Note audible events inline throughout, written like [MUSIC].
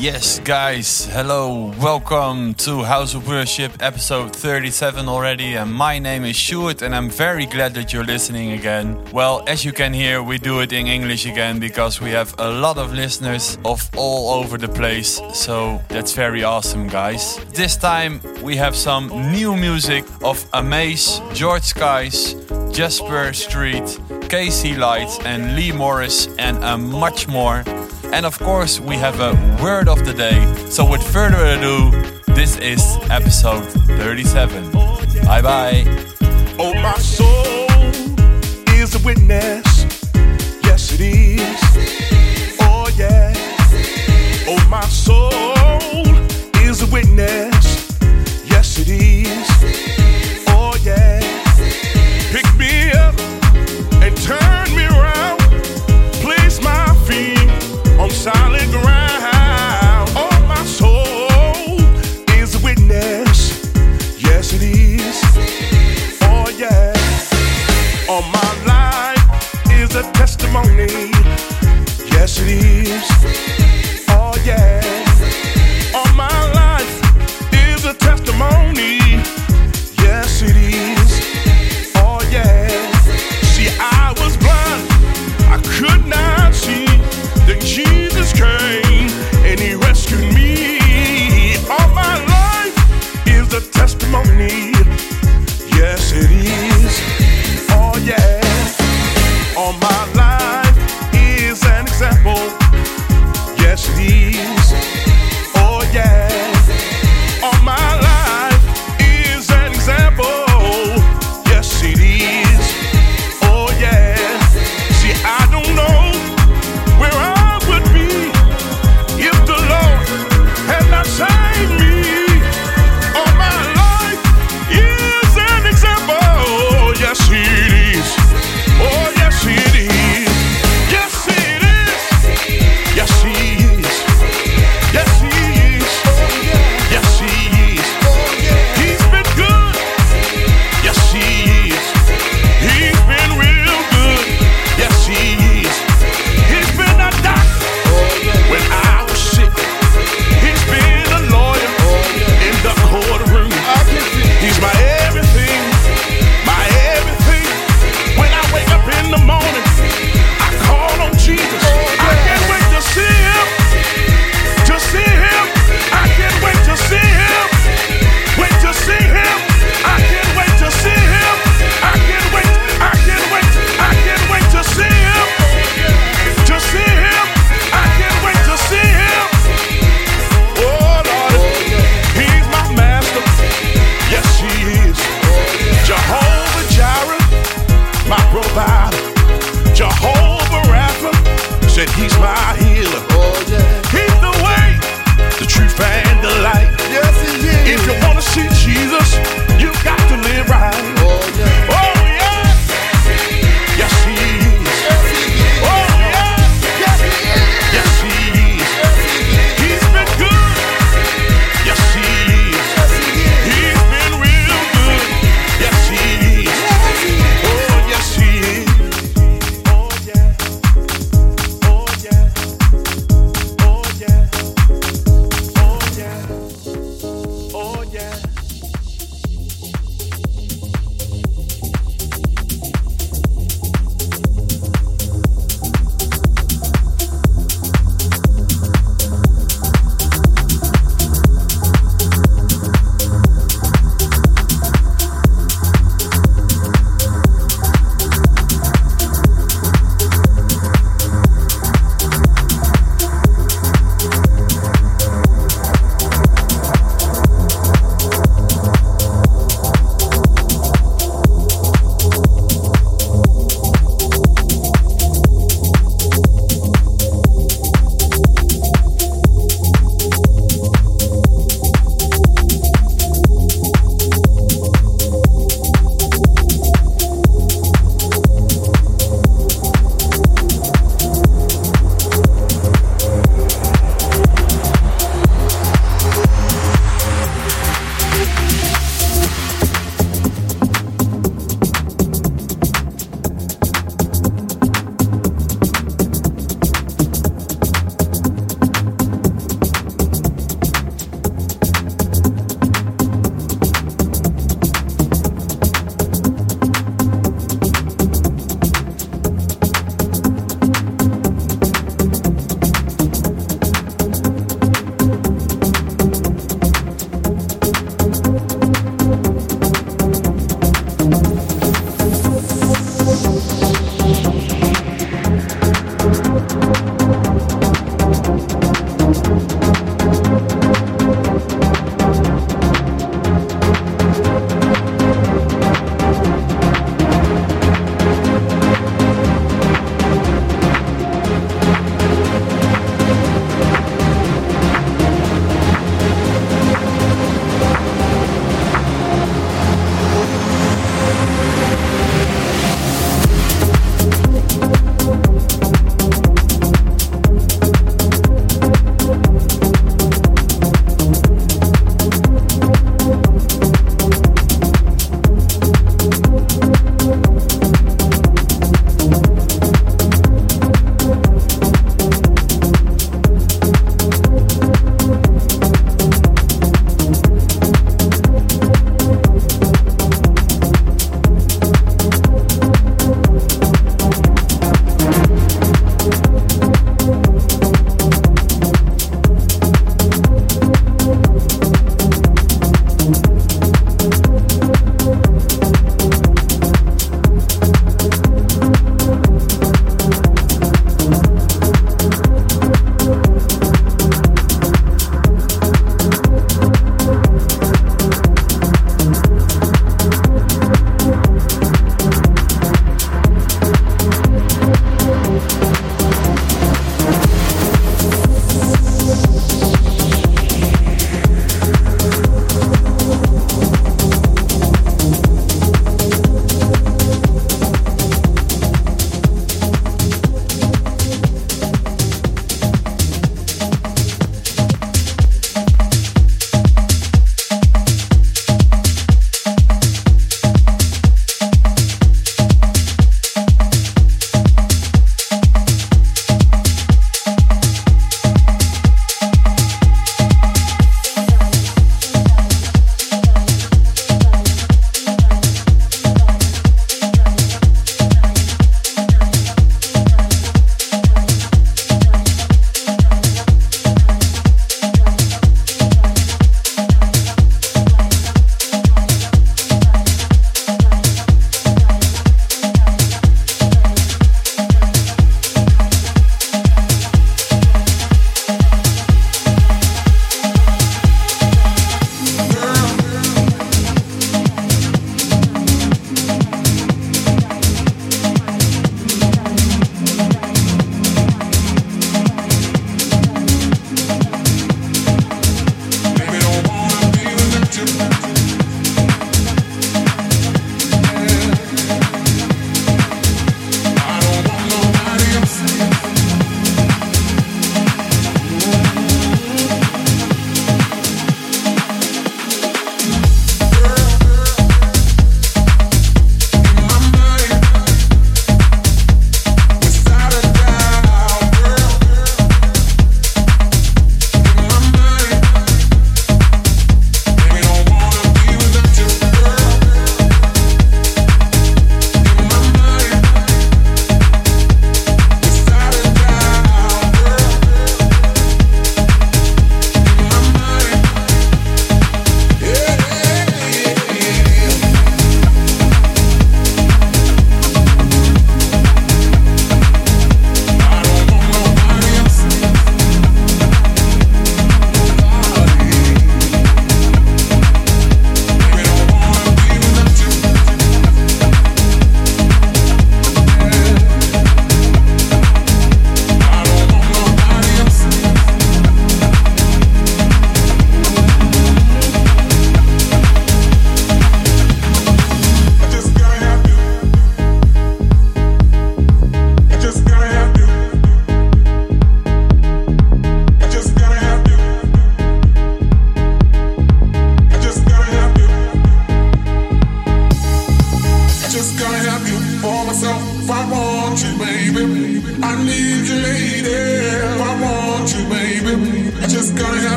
Yes, guys, hello, welcome to House of Worship episode 37 already. And my name is Sjoerd, and I'm very glad that you're listening again. Well, as you can hear, we do it in English again because we have a lot of listeners of all over the place. So that's very awesome, guys. This time we have some new music of Amaze, George Skies, Jasper Street, Casey Light, and Lee Morris, and uh, much more. And of course, we have a word of the day. So, with further ado, this is episode 37. Bye bye. Oh, my soul is a witness. Yes, it is. Oh, yeah. Oh, my soul is a witness.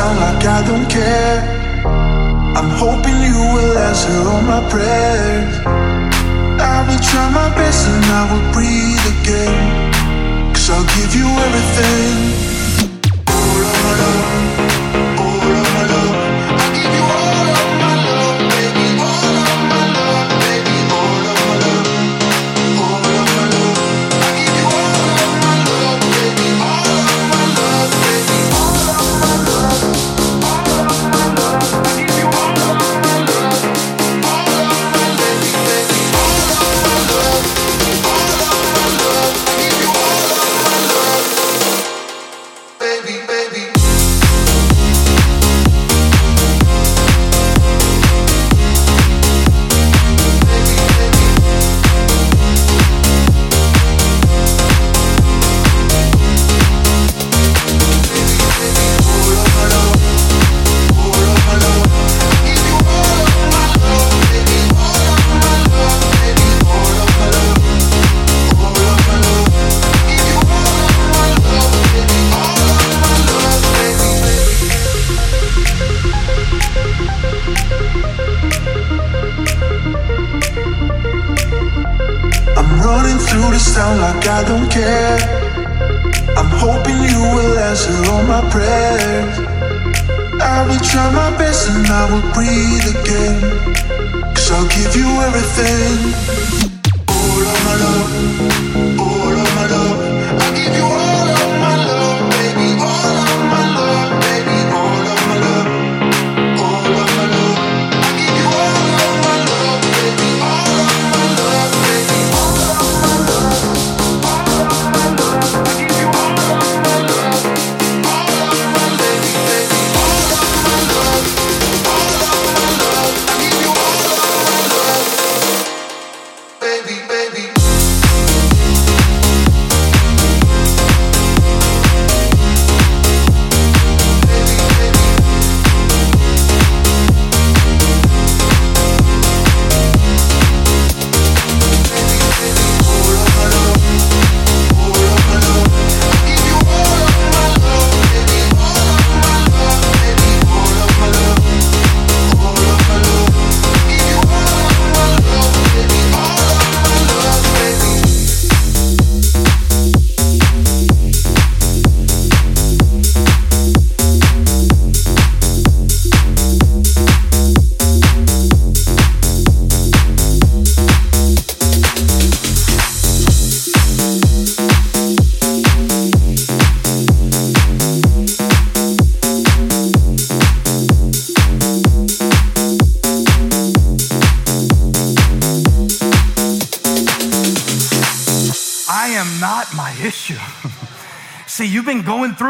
Town like I don't care. I'm hoping you will answer all my prayers. I will try my best and I will breathe again. Cause I'll give you everything.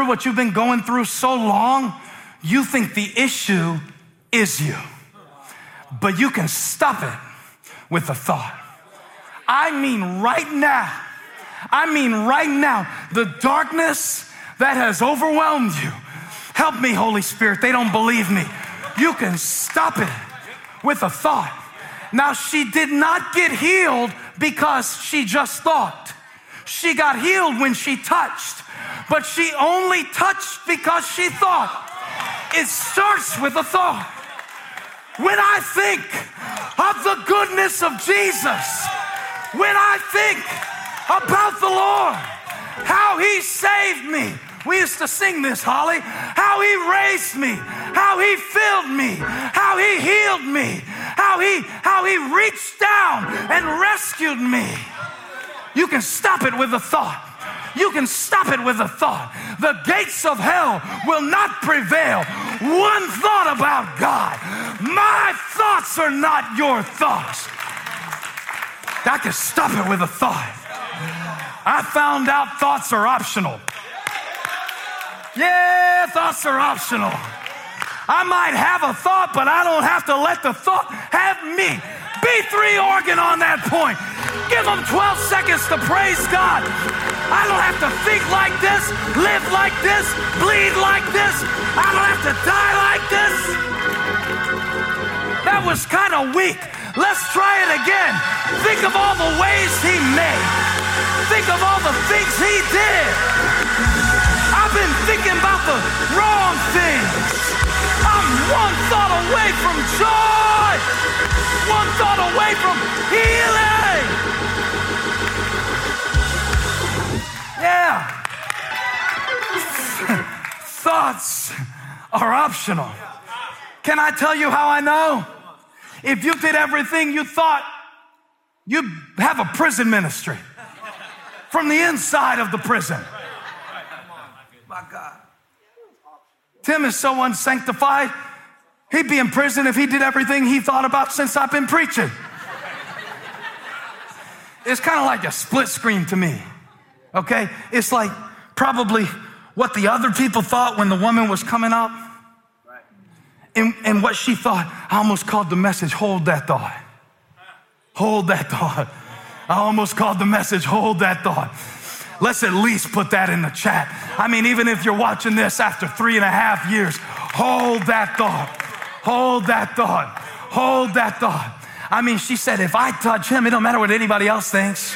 Through what you've been going through so long, you think the issue is you. But you can stop it with a thought. I mean, right now, I mean, right now, the darkness that has overwhelmed you. Help me, Holy Spirit. They don't believe me. You can stop it with a thought. Now, she did not get healed because she just thought. She got healed when she touched but she only touched because she thought. It starts with a thought. When I think of the goodness of Jesus, when I think about the Lord, how He saved me. We used to sing this, Holly. How He raised me, how He filled me, how He healed me, how He how He reached down and rescued me. You can stop it with a thought. You can stop it with a thought. The gates of hell will not prevail. One thought about God. My thoughts are not your thoughts. I can stop it with a thought. I found out thoughts are optional. Yeah, thoughts are optional. I might have a thought, but I don't have to let the thought have me. B3 organ on that point. Give them 12 seconds to praise God. I don't have to think like this, live like this, bleed like this. I don't have to die like this. That was kind of weak. Let's try it again. Think of all the ways he made. Think of all the things he did. I've been thinking about the wrong things. I'm one thought away from joy, one thought away from healing. Yeah. [LAUGHS] Thoughts are optional. Can I tell you how I know? If you did everything you thought, you'd have a prison ministry from the inside of the prison. My God. Tim is so unsanctified, he'd be in prison if he did everything he thought about since I've been preaching. It's kind of like a split screen to me, okay? It's like probably what the other people thought when the woman was coming up and, and what she thought. I almost called the message, Hold That Thought. Hold that thought. I almost called the message, Hold That Thought. Let's at least put that in the chat. I mean, even if you're watching this after three and a half years, hold that thought. Hold that thought. Hold that thought. I mean, she said, if I touch him, it don't matter what anybody else thinks.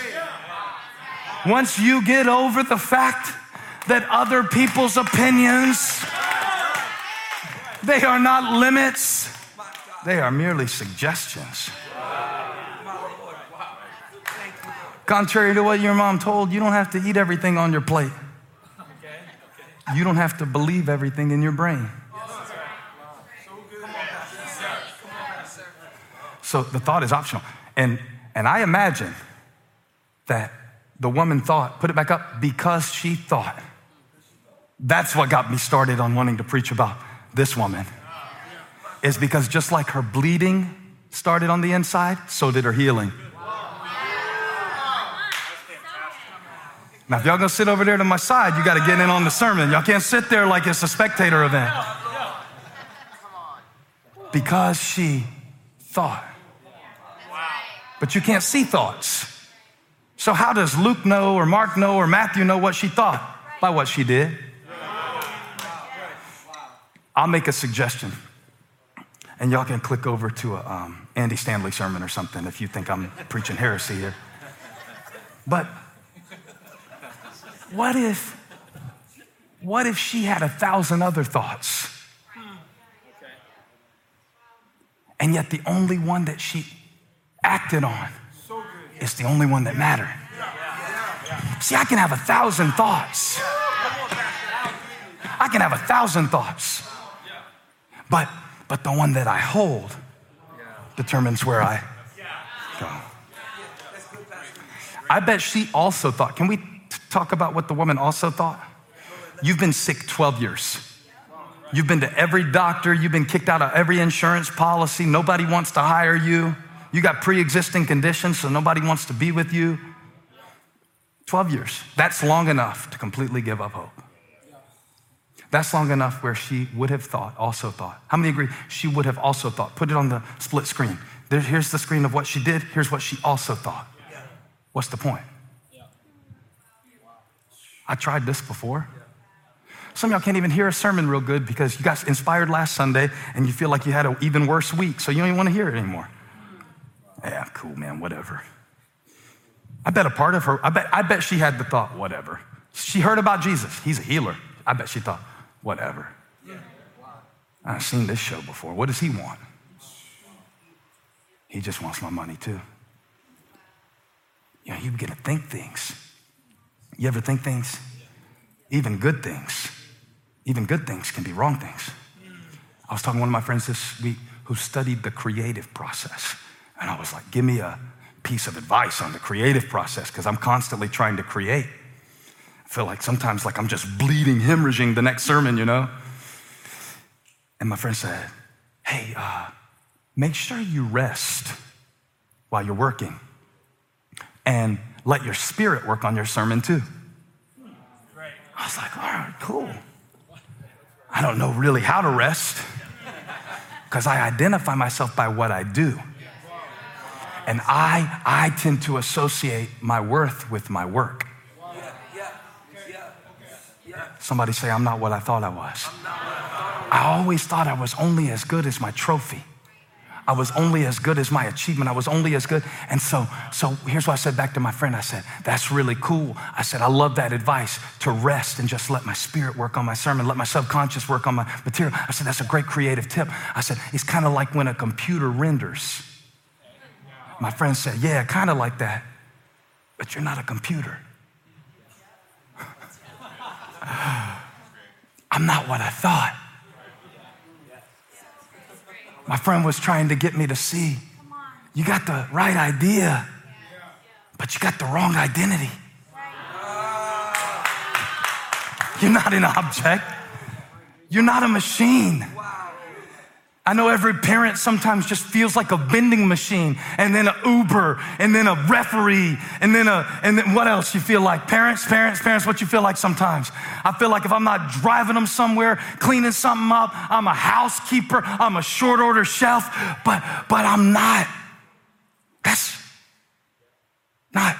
Once you get over the fact that other people's opinions, they are not limits, they are merely suggestions. Contrary to what your mom told, you don't have to eat everything on your plate. You don't have to believe everything in your brain. So the thought is optional. And, and I imagine that the woman thought, put it back up, because she thought. That's what got me started on wanting to preach about this woman. Is because just like her bleeding started on the inside, so did her healing. Now, if y'all gonna sit over there to my side, you gotta get in on the sermon. Y'all can't sit there like it's a spectator event. Because she thought. But you can't see thoughts. So, how does Luke know, or Mark know, or Matthew know what she thought? By what she did. I'll make a suggestion. And y'all can click over to a um, Andy Stanley sermon or something if you think I'm [LAUGHS] preaching heresy here. But what if, what if she had a thousand other thoughts? And yet the only one that she acted on is the only one that mattered. See, I can have a thousand thoughts. I can have a thousand thoughts. But but the one that I hold determines where I go. I bet she also thought, can we talk about what the woman also thought? You've been sick 12 years. You've been to every doctor, you've been kicked out of every insurance policy, nobody wants to hire you. You got pre existing conditions, so nobody wants to be with you. 12 years. That's long enough to completely give up hope. That's long enough where she would have thought, also thought. How many agree? She would have also thought. Put it on the split screen. There, here's the screen of what she did. Here's what she also thought. What's the point? I tried this before. Some of y'all can't even hear a sermon real good because you got inspired last Sunday and you feel like you had an even worse week, so you don't even want to hear it anymore. Yeah, cool, man, whatever. I bet a part of her, I bet, I bet she had the thought, whatever. She heard about Jesus. He's a healer. I bet she thought, whatever. I've seen this show before. What does he want? He just wants my money too. You know, you begin to think things. You ever think things? Even good things. Even good things can be wrong things. Mm. I was talking to one of my friends this week who studied the creative process. And I was like, give me a piece of advice on the creative process because I'm constantly trying to create. I feel like sometimes like I'm just bleeding, hemorrhaging the next sermon, you know? And my friend said, hey, uh, make sure you rest while you're working and let your spirit work on your sermon too. I was like, all right, cool. I don't know really how to rest because I identify myself by what I do. And I, I tend to associate my worth with my work. Somebody say, I'm not what I thought I was. I always thought I was only as good as my trophy. I was only as good as my achievement. I was only as good. And so, so here's what I said back to my friend. I said, that's really cool. I said, I love that advice to rest and just let my spirit work on my sermon, let my subconscious work on my material. I said, that's a great creative tip. I said, it's kind of like when a computer renders. My friend said, yeah, kind of like that, but you're not a computer. [SIGHS] I'm not what I thought. My friend was trying to get me to see you got the right idea, but you got the wrong identity. You're not an object, you're not a machine. I know every parent sometimes just feels like a vending machine and then an Uber and then a referee and then a, and then what else you feel like? Parents, parents, parents, what you feel like sometimes? I feel like if I'm not driving them somewhere, cleaning something up, I'm a housekeeper, I'm a short order chef, but, but I'm not. That's not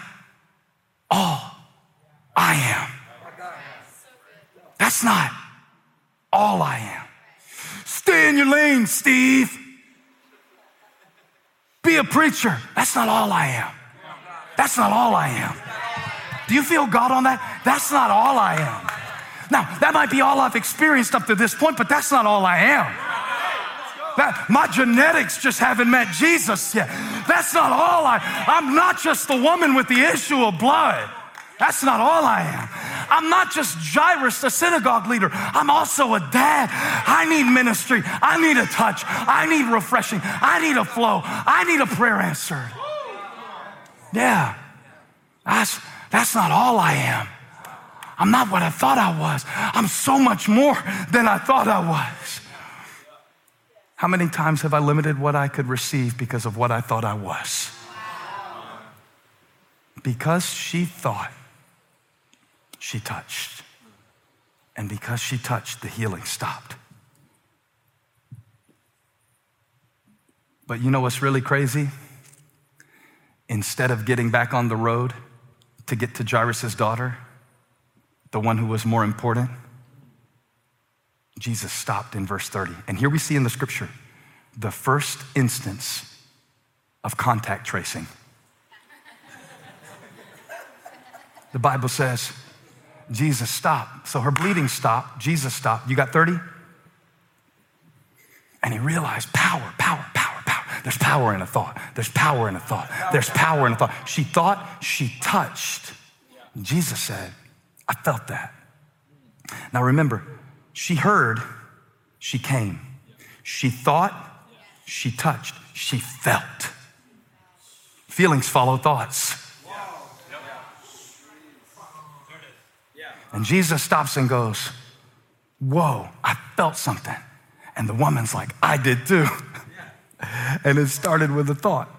all I am. That's not all I am. Stay in your lane, Steve. Be a preacher. That's not all I am. That's not all I am. Do you feel God on that? That's not all I am. Now, that might be all I've experienced up to this point, but that's not all I am. That, my genetics just haven't met Jesus yet. That's not all I I'm not just the woman with the issue of blood. That's not all I am. I'm not just Jairus, the synagogue leader. I'm also a dad. I need ministry. I need a touch. I need refreshing. I need a flow. I need a prayer answered. Yeah. That's, that's not all I am. I'm not what I thought I was. I'm so much more than I thought I was. How many times have I limited what I could receive because of what I thought I was? Because she thought she touched. And because she touched, the healing stopped. But you know what's really crazy? Instead of getting back on the road to get to Jairus' daughter, the one who was more important, Jesus stopped in verse 30. And here we see in the scripture the first instance of contact tracing. [LAUGHS] The Bible says, Jesus stopped. So her bleeding stopped. Jesus stopped. You got 30? And he realized power, power, power, power. There's power in a thought. There's power in a thought. There's power in a thought. She thought, she touched. Jesus said, I felt that. Now remember, she heard, she came. She thought, she touched, she felt. Feelings follow thoughts. And Jesus stops and goes, Whoa, I felt something. And the woman's like, I did too. [LAUGHS] and it started with a thought.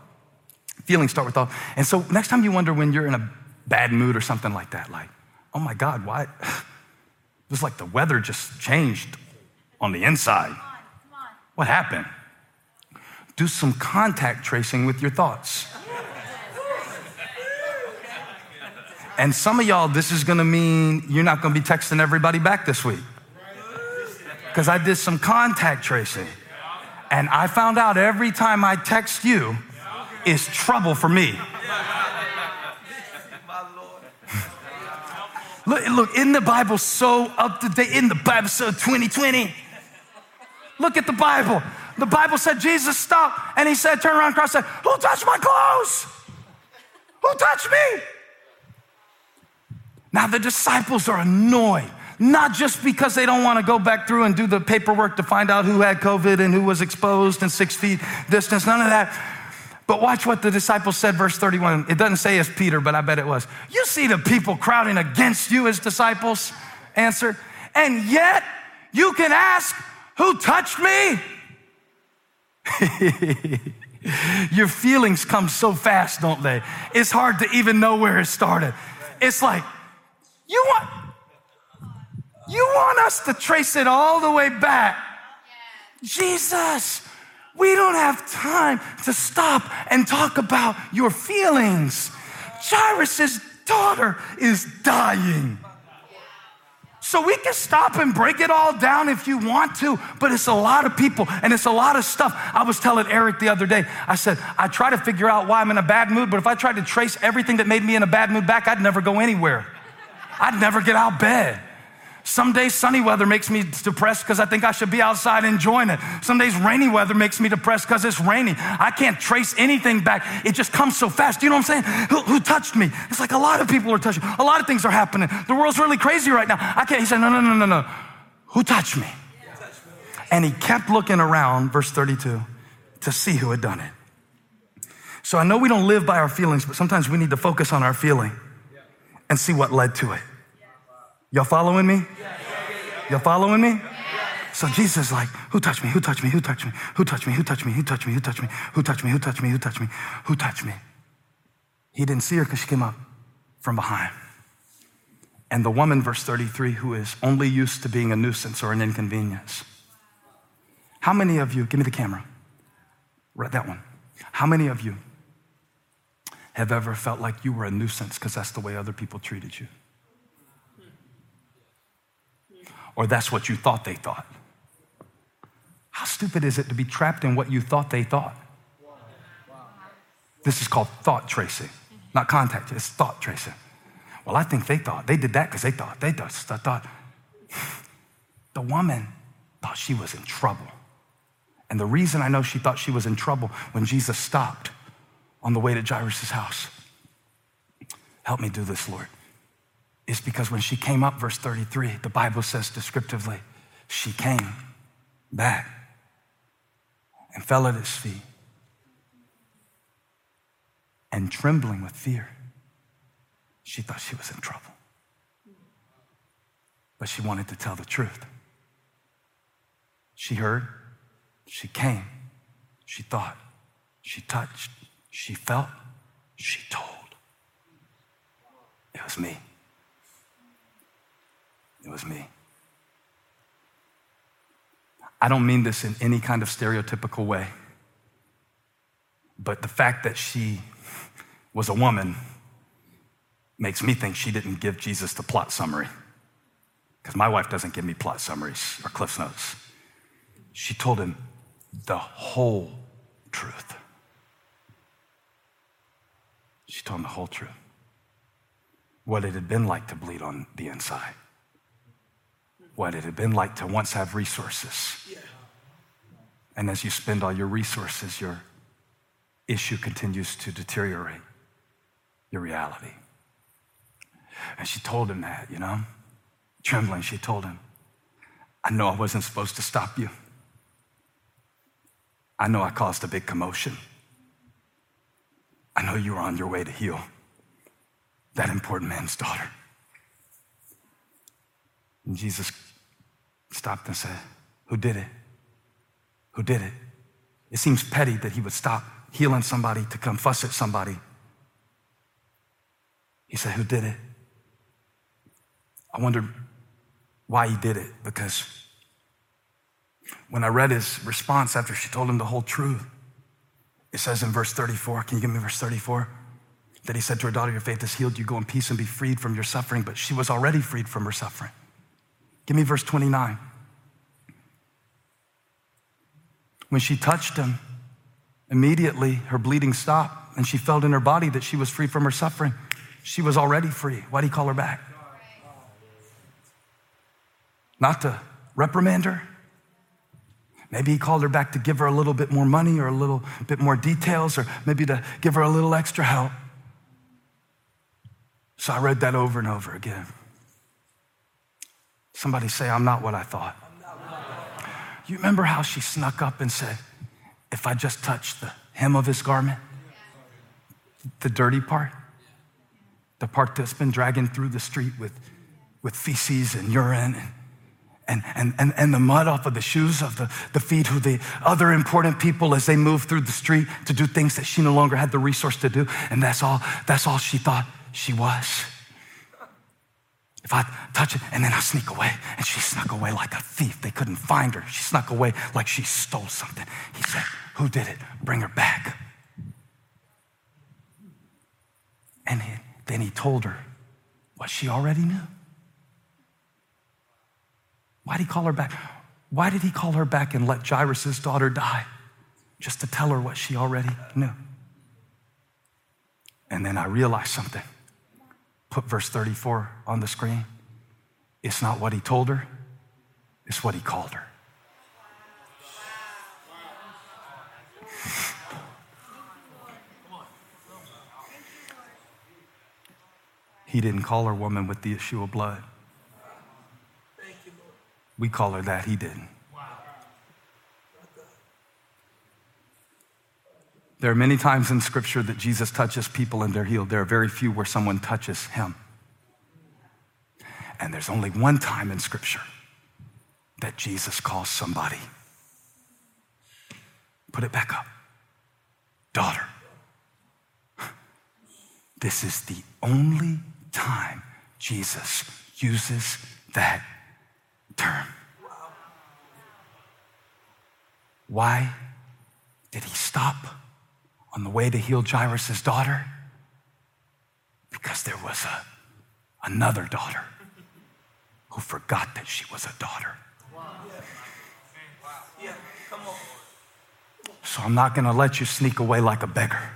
Feelings start with thought. And so next time you wonder when you're in a bad mood or something like that, like, oh my God, why? [LAUGHS] It was like the weather just changed on the inside. What happened? Do some contact tracing with your thoughts. And some of y'all, this is gonna mean you're not gonna be texting everybody back this week. Because I did some contact tracing. And I found out every time I text you is trouble for me. [LAUGHS] look, look, in the Bible, so up to date, in the Bible, so 2020. Look at the Bible. The Bible said Jesus stopped and he said, turn around, cross, said, Who touched my clothes? Who touched me? Now, the disciples are annoyed, not just because they don't want to go back through and do the paperwork to find out who had COVID and who was exposed and six feet distance, none of that. But watch what the disciples said, verse 31. It doesn't say it's Peter, but I bet it was. You see the people crowding against you as disciples answered, and yet you can ask, Who touched me? [LAUGHS] Your feelings come so fast, don't they? It's hard to even know where it started. It's like, you want, you want us to trace it all the way back. Jesus, we don't have time to stop and talk about your feelings. Jairus' daughter is dying. So So we can stop and break it all down if you want to, but it's a lot of people and it's a lot of stuff. I was telling Eric the other day, I said, I try to figure out why I'm in a bad mood, but if I tried to trace everything that made me in a bad mood back, I'd never go anywhere. I'd never get out of bed. Some days sunny weather makes me depressed because I think I should be outside enjoying it. Some days rainy weather makes me depressed because it's raining. I can't trace anything back. It just comes so fast. You know what I'm saying? Who, who, touched me? It's like a lot of people are touching. A lot of things are happening. The world's really crazy right now. I can't. He said, no, no, no, no, no. Who touched me? And he kept looking around, verse 32, to see who had done it. So I know we don't live by our feelings, but sometimes we need to focus on our feeling and see what led to it. Y'all following me? Y'all following me? So Jesus is like, who touched me? Who touched me? Who touched me? Who touched me? Who touched me? Who touched me? Who touched me? Who touched me? Who touched me? Who touched me? Who touched me? He didn't see her because she came up from behind. And the woman, verse 33, who is only used to being a nuisance or an inconvenience. How many of you, give me the camera, that one. How many of you have ever felt like you were a nuisance because that's the way other people treated you? or that's what you thought they thought. How stupid is it to be trapped in what you thought they thought? This is called thought tracing, not contact, it's thought tracing. Well, I think they thought. They did that because they thought. They thought. I thought. [SIGHS] The woman thought she was in trouble. And the reason I know she thought she was in trouble when Jesus stopped on the way to Jairus' house. Help me do this, Lord It's because when she came up, verse 33, the Bible says descriptively, she came back and fell at his feet. And trembling with fear, she thought she was in trouble. But she wanted to tell the truth. She heard, she came, she thought, she touched, she felt, she told. It was me. It was me. I don't mean this in any kind of stereotypical way, but the fact that she was a woman makes me think she didn't give Jesus the plot summary. Because my wife doesn't give me plot summaries or Cliff Notes. She told him the whole truth. She told him the whole truth. What it had been like to bleed on the inside what it had been like to once have resources. And as you spend all your resources, your issue continues to deteriorate your reality. And she told him that, you know, trembling, she told him, I know I wasn't supposed to stop you. I know I caused a big commotion. I know you were on your way to heal that important man's daughter. And Jesus stopped and said, Who did it? Who did it? It seems petty that he would stop healing somebody to come fuss at somebody. He said, Who did it? I wondered why he did it because when I read his response after she told him the whole truth, it says in verse 34, can you give me verse 34? That he said to her daughter, Your faith has healed you. Go in peace and be freed from your suffering. But she was already freed from her suffering. Give me verse 29. When she touched him, immediately her bleeding stopped and she felt in her body that she was free from her suffering. She was already free. Why did he call her back? Not to reprimand her. Maybe he called her back to give her a little bit more money or a little bit more details or maybe to give her a little extra help. So I read that over and over again. Somebody say, I'm not what I thought. You remember how she snuck up and said, If I just touch the hem of his garment? The dirty part? The part that's been dragging through the street with, with feces and urine and, and, and, and, and the mud off of the shoes of the, the feet of the other important people as they moved through the street to do things that she no longer had the resource to do. And that's all, that's all she thought she was. If I touch it and then I sneak away, and she snuck away like a thief. They couldn't find her. She snuck away like she stole something. He said, Who did it? Bring her back. And he, then he told her what she already knew. Why did he call her back? Why did he call her back and let Jairus' daughter die? Just to tell her what she already knew. And then I realized something. Put verse 34 on the screen. It's not what he told her, it's what he called her. He didn't call her woman with the issue of blood. We call her that, he didn't. There are many times in Scripture that Jesus touches people and they're healed. There are very few where someone touches him. And there's only one time in Scripture that Jesus calls somebody. Put it back up. Daughter. This is the only time Jesus uses that term. Why did he stop on the way to heal Jairus' daughter? Because there was a, another daughter who forgot that she was a daughter. So I'm not going to let you sneak away like a beggar.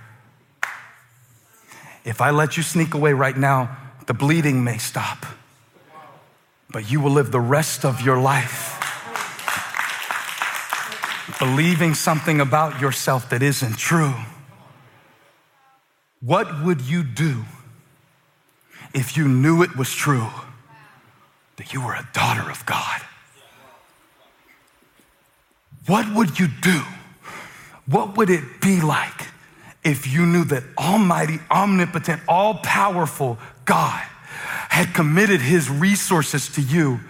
If I let you sneak away right now, the bleeding may stop, but you will live the rest of your life believing something about yourself that isn't true. What would you do if you knew it was true that you were a daughter of God? What would you do? What would it be like if you knew that Almighty, omnipotent, all powerful God had committed his resources to you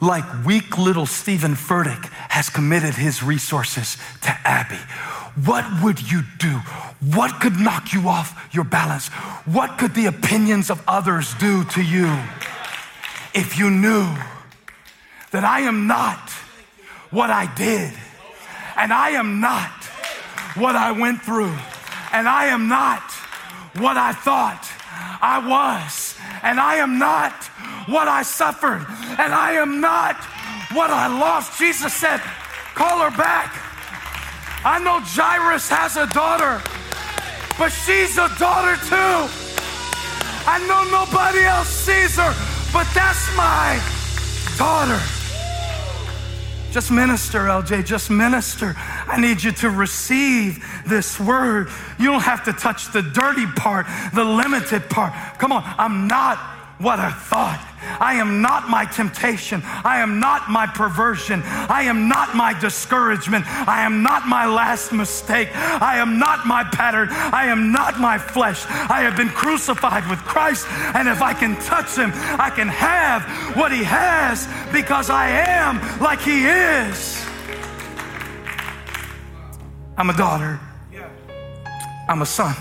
like weak little Steven Furtick has committed his resources to Abbey. What would you do? What could knock you off your balance? What could the opinions of others do to you if you knew that I am not what I did and I am not what I went through and I am not what I thought I was and I am not what I suffered and I am not what I lost. Jesus said, Call her back. I know Jairus has a daughter, but she's a daughter too. I know nobody else sees her, but that's my daughter. Just minister, LJ, just minister. I need you to receive this word. You don't have to touch the dirty part, the limited part. Come on, I'm not what a thought. I am not my temptation. I am not my perversion. I am not my discouragement. I am not my last mistake. I am not my pattern. I am not my flesh. I have been crucified with Christ. And if I can touch him, I can have what he has because I am like he is. I'm a daughter. I'm a son.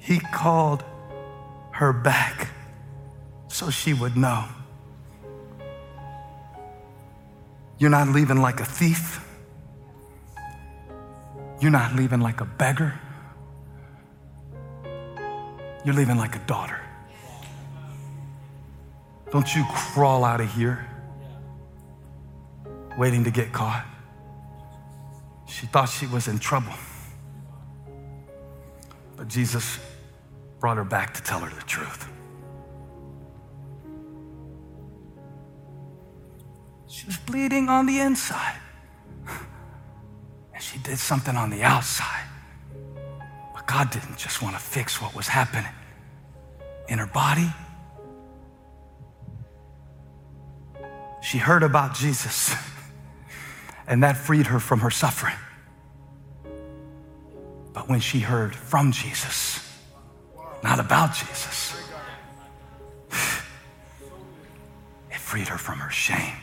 He called her back so she would know. You're not leaving like a thief. You're not leaving like a beggar. You're leaving like a daughter. Don't you crawl out of here waiting to get caught. She thought she was in trouble. But Jesus brought her back to tell her the truth. She was bleeding on the inside. And she did something on the outside. But God didn't just want to fix what was happening in her body. She heard about Jesus, [LAUGHS] and that freed her from her suffering. But when she heard from Jesus, not about Jesus, [SIGHS] it freed her from her shame.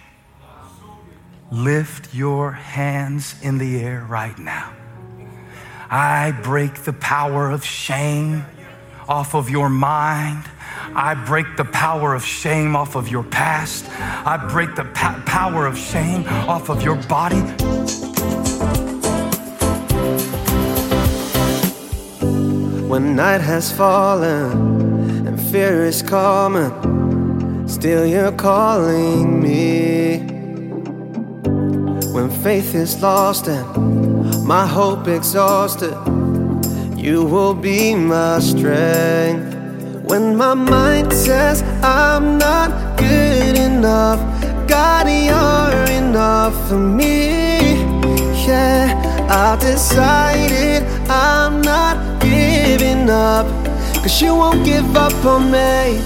Lift your hands in the air right now. I break the power of shame off of your mind. I break the power of shame off of your past. I break the pa- power of shame off of your body. When night has fallen and fear is coming, Still, you're calling me. When faith is lost and my hope exhausted, you will be my strength. When my mind says I'm not good enough, God, you're enough for me. Yeah, I've decided I'm not giving up. Cause you won't give up on me.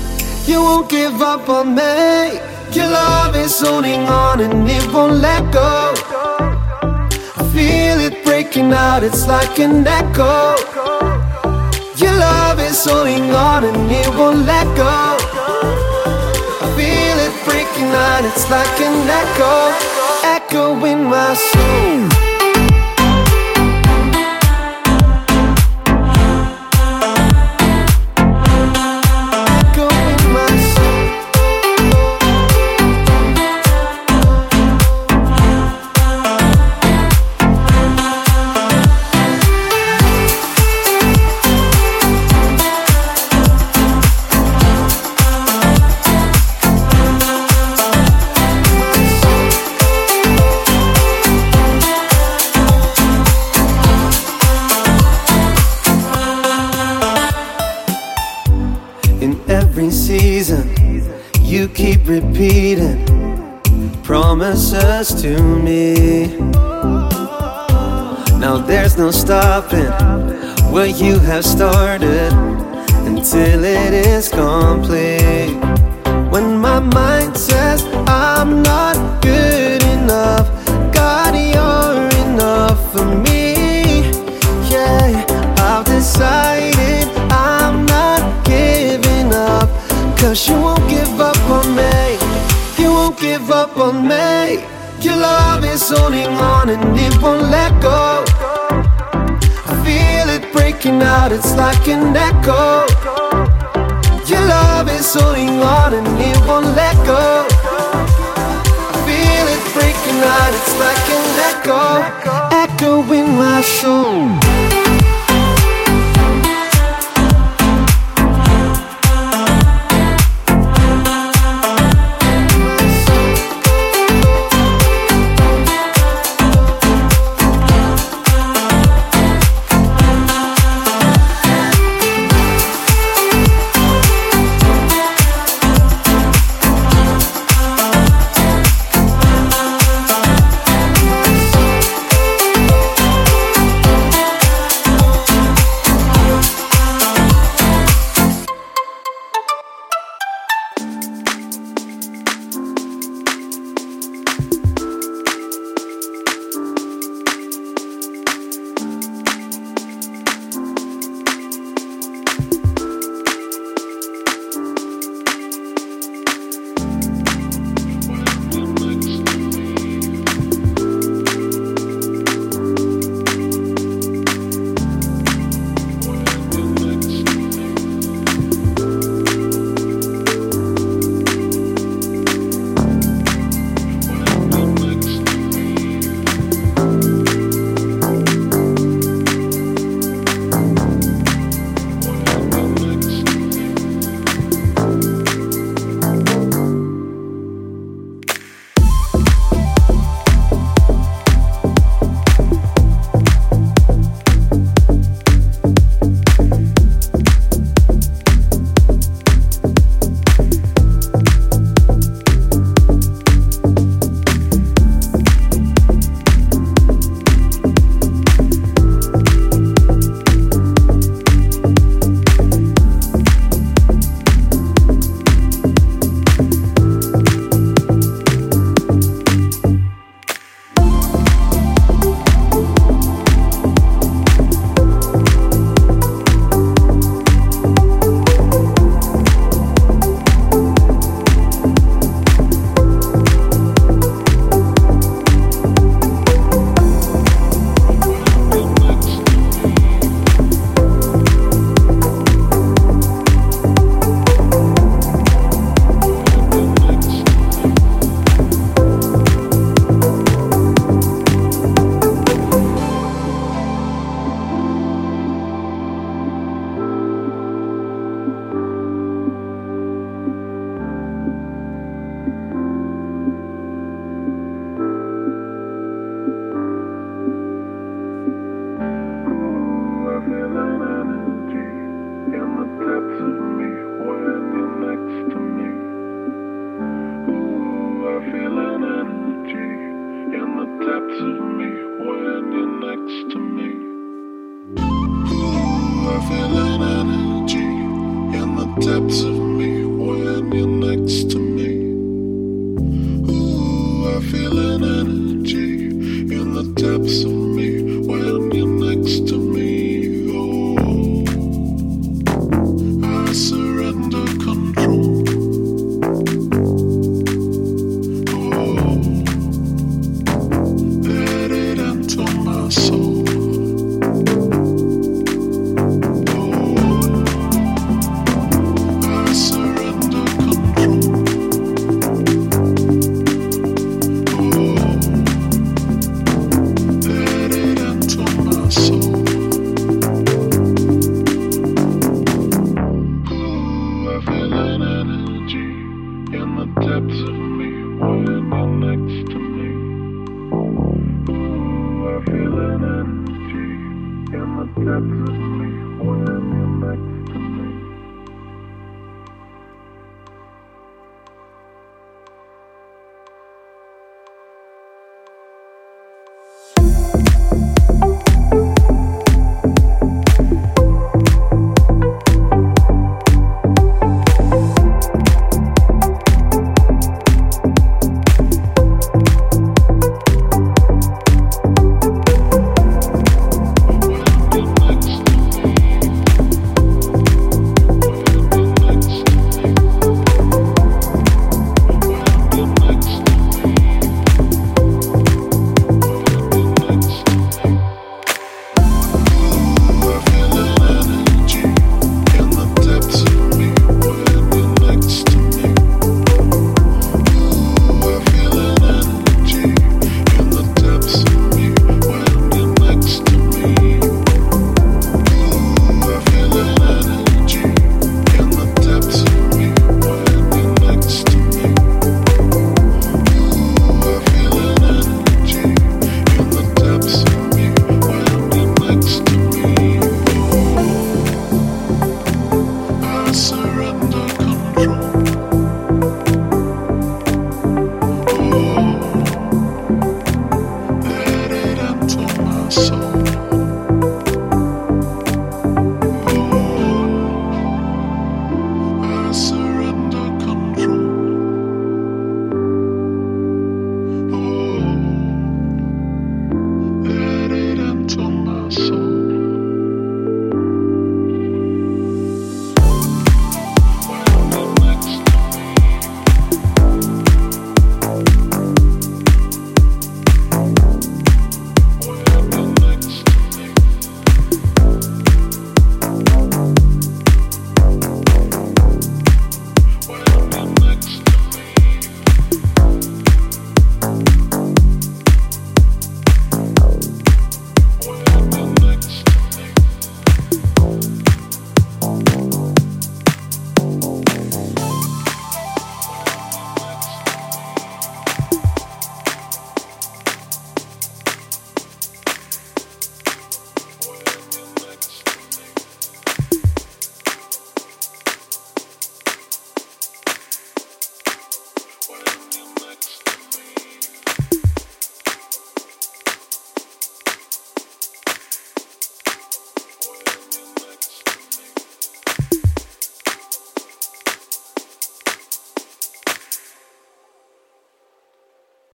You won't give up on me. Your love is holding on and it won't let go. I feel it breaking out, it's like an echo. Your love is holding on and it won't let go. I feel it breaking out, it's like an echo, echo in my soul. Promises to me. Now there's no stopping what you have started until it is complete. Is holding on and it won't let go. I feel it breaking out, it's like an echo. Your love is holding on and it won't let go. I feel it breaking out, it's like an echo, echo in my soul.